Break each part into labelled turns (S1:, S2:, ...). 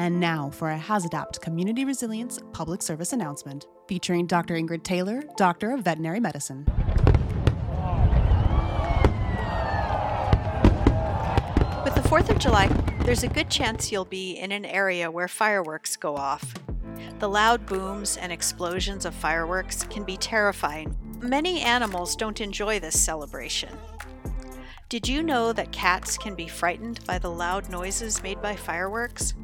S1: And now for a HazAdapt Community Resilience Public Service Announcement featuring Dr. Ingrid Taylor, Doctor of Veterinary Medicine.
S2: With the 4th of July, there's a good chance you'll be in an area where fireworks go off. The loud booms and explosions of fireworks can be terrifying. Many animals don't enjoy this celebration. Did you know that cats can be frightened by the loud noises made by fireworks?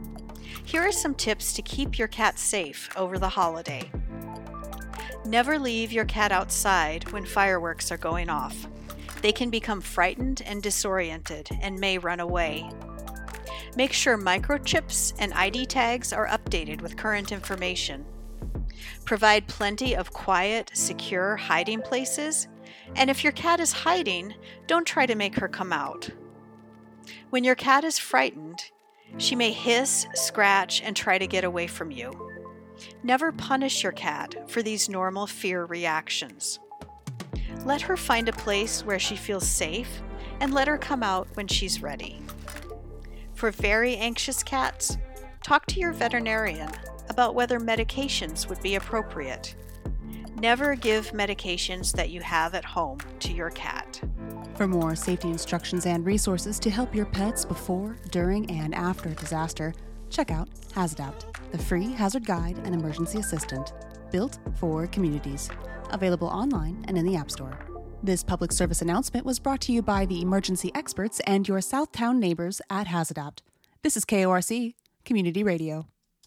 S2: Here are some tips to keep your cat safe over the holiday. Never leave your cat outside when fireworks are going off. They can become frightened and disoriented and may run away. Make sure microchips and ID tags are updated with current information. Provide plenty of quiet, secure hiding places, and if your cat is hiding, don't try to make her come out. When your cat is frightened, she may hiss, scratch, and try to get away from you. Never punish your cat for these normal fear reactions. Let her find a place where she feels safe and let her come out when she's ready. For very anxious cats, talk to your veterinarian about whether medications would be appropriate. Never give medications that you have at home to your cat.
S1: For more safety instructions and resources to help your pets before, during, and after a disaster, check out HazAdapt, the free hazard guide and emergency assistant built for communities. Available online and in the App Store. This public service announcement was brought to you by the emergency experts and your Southtown neighbors at HazAdapt. This is KORC, Community Radio.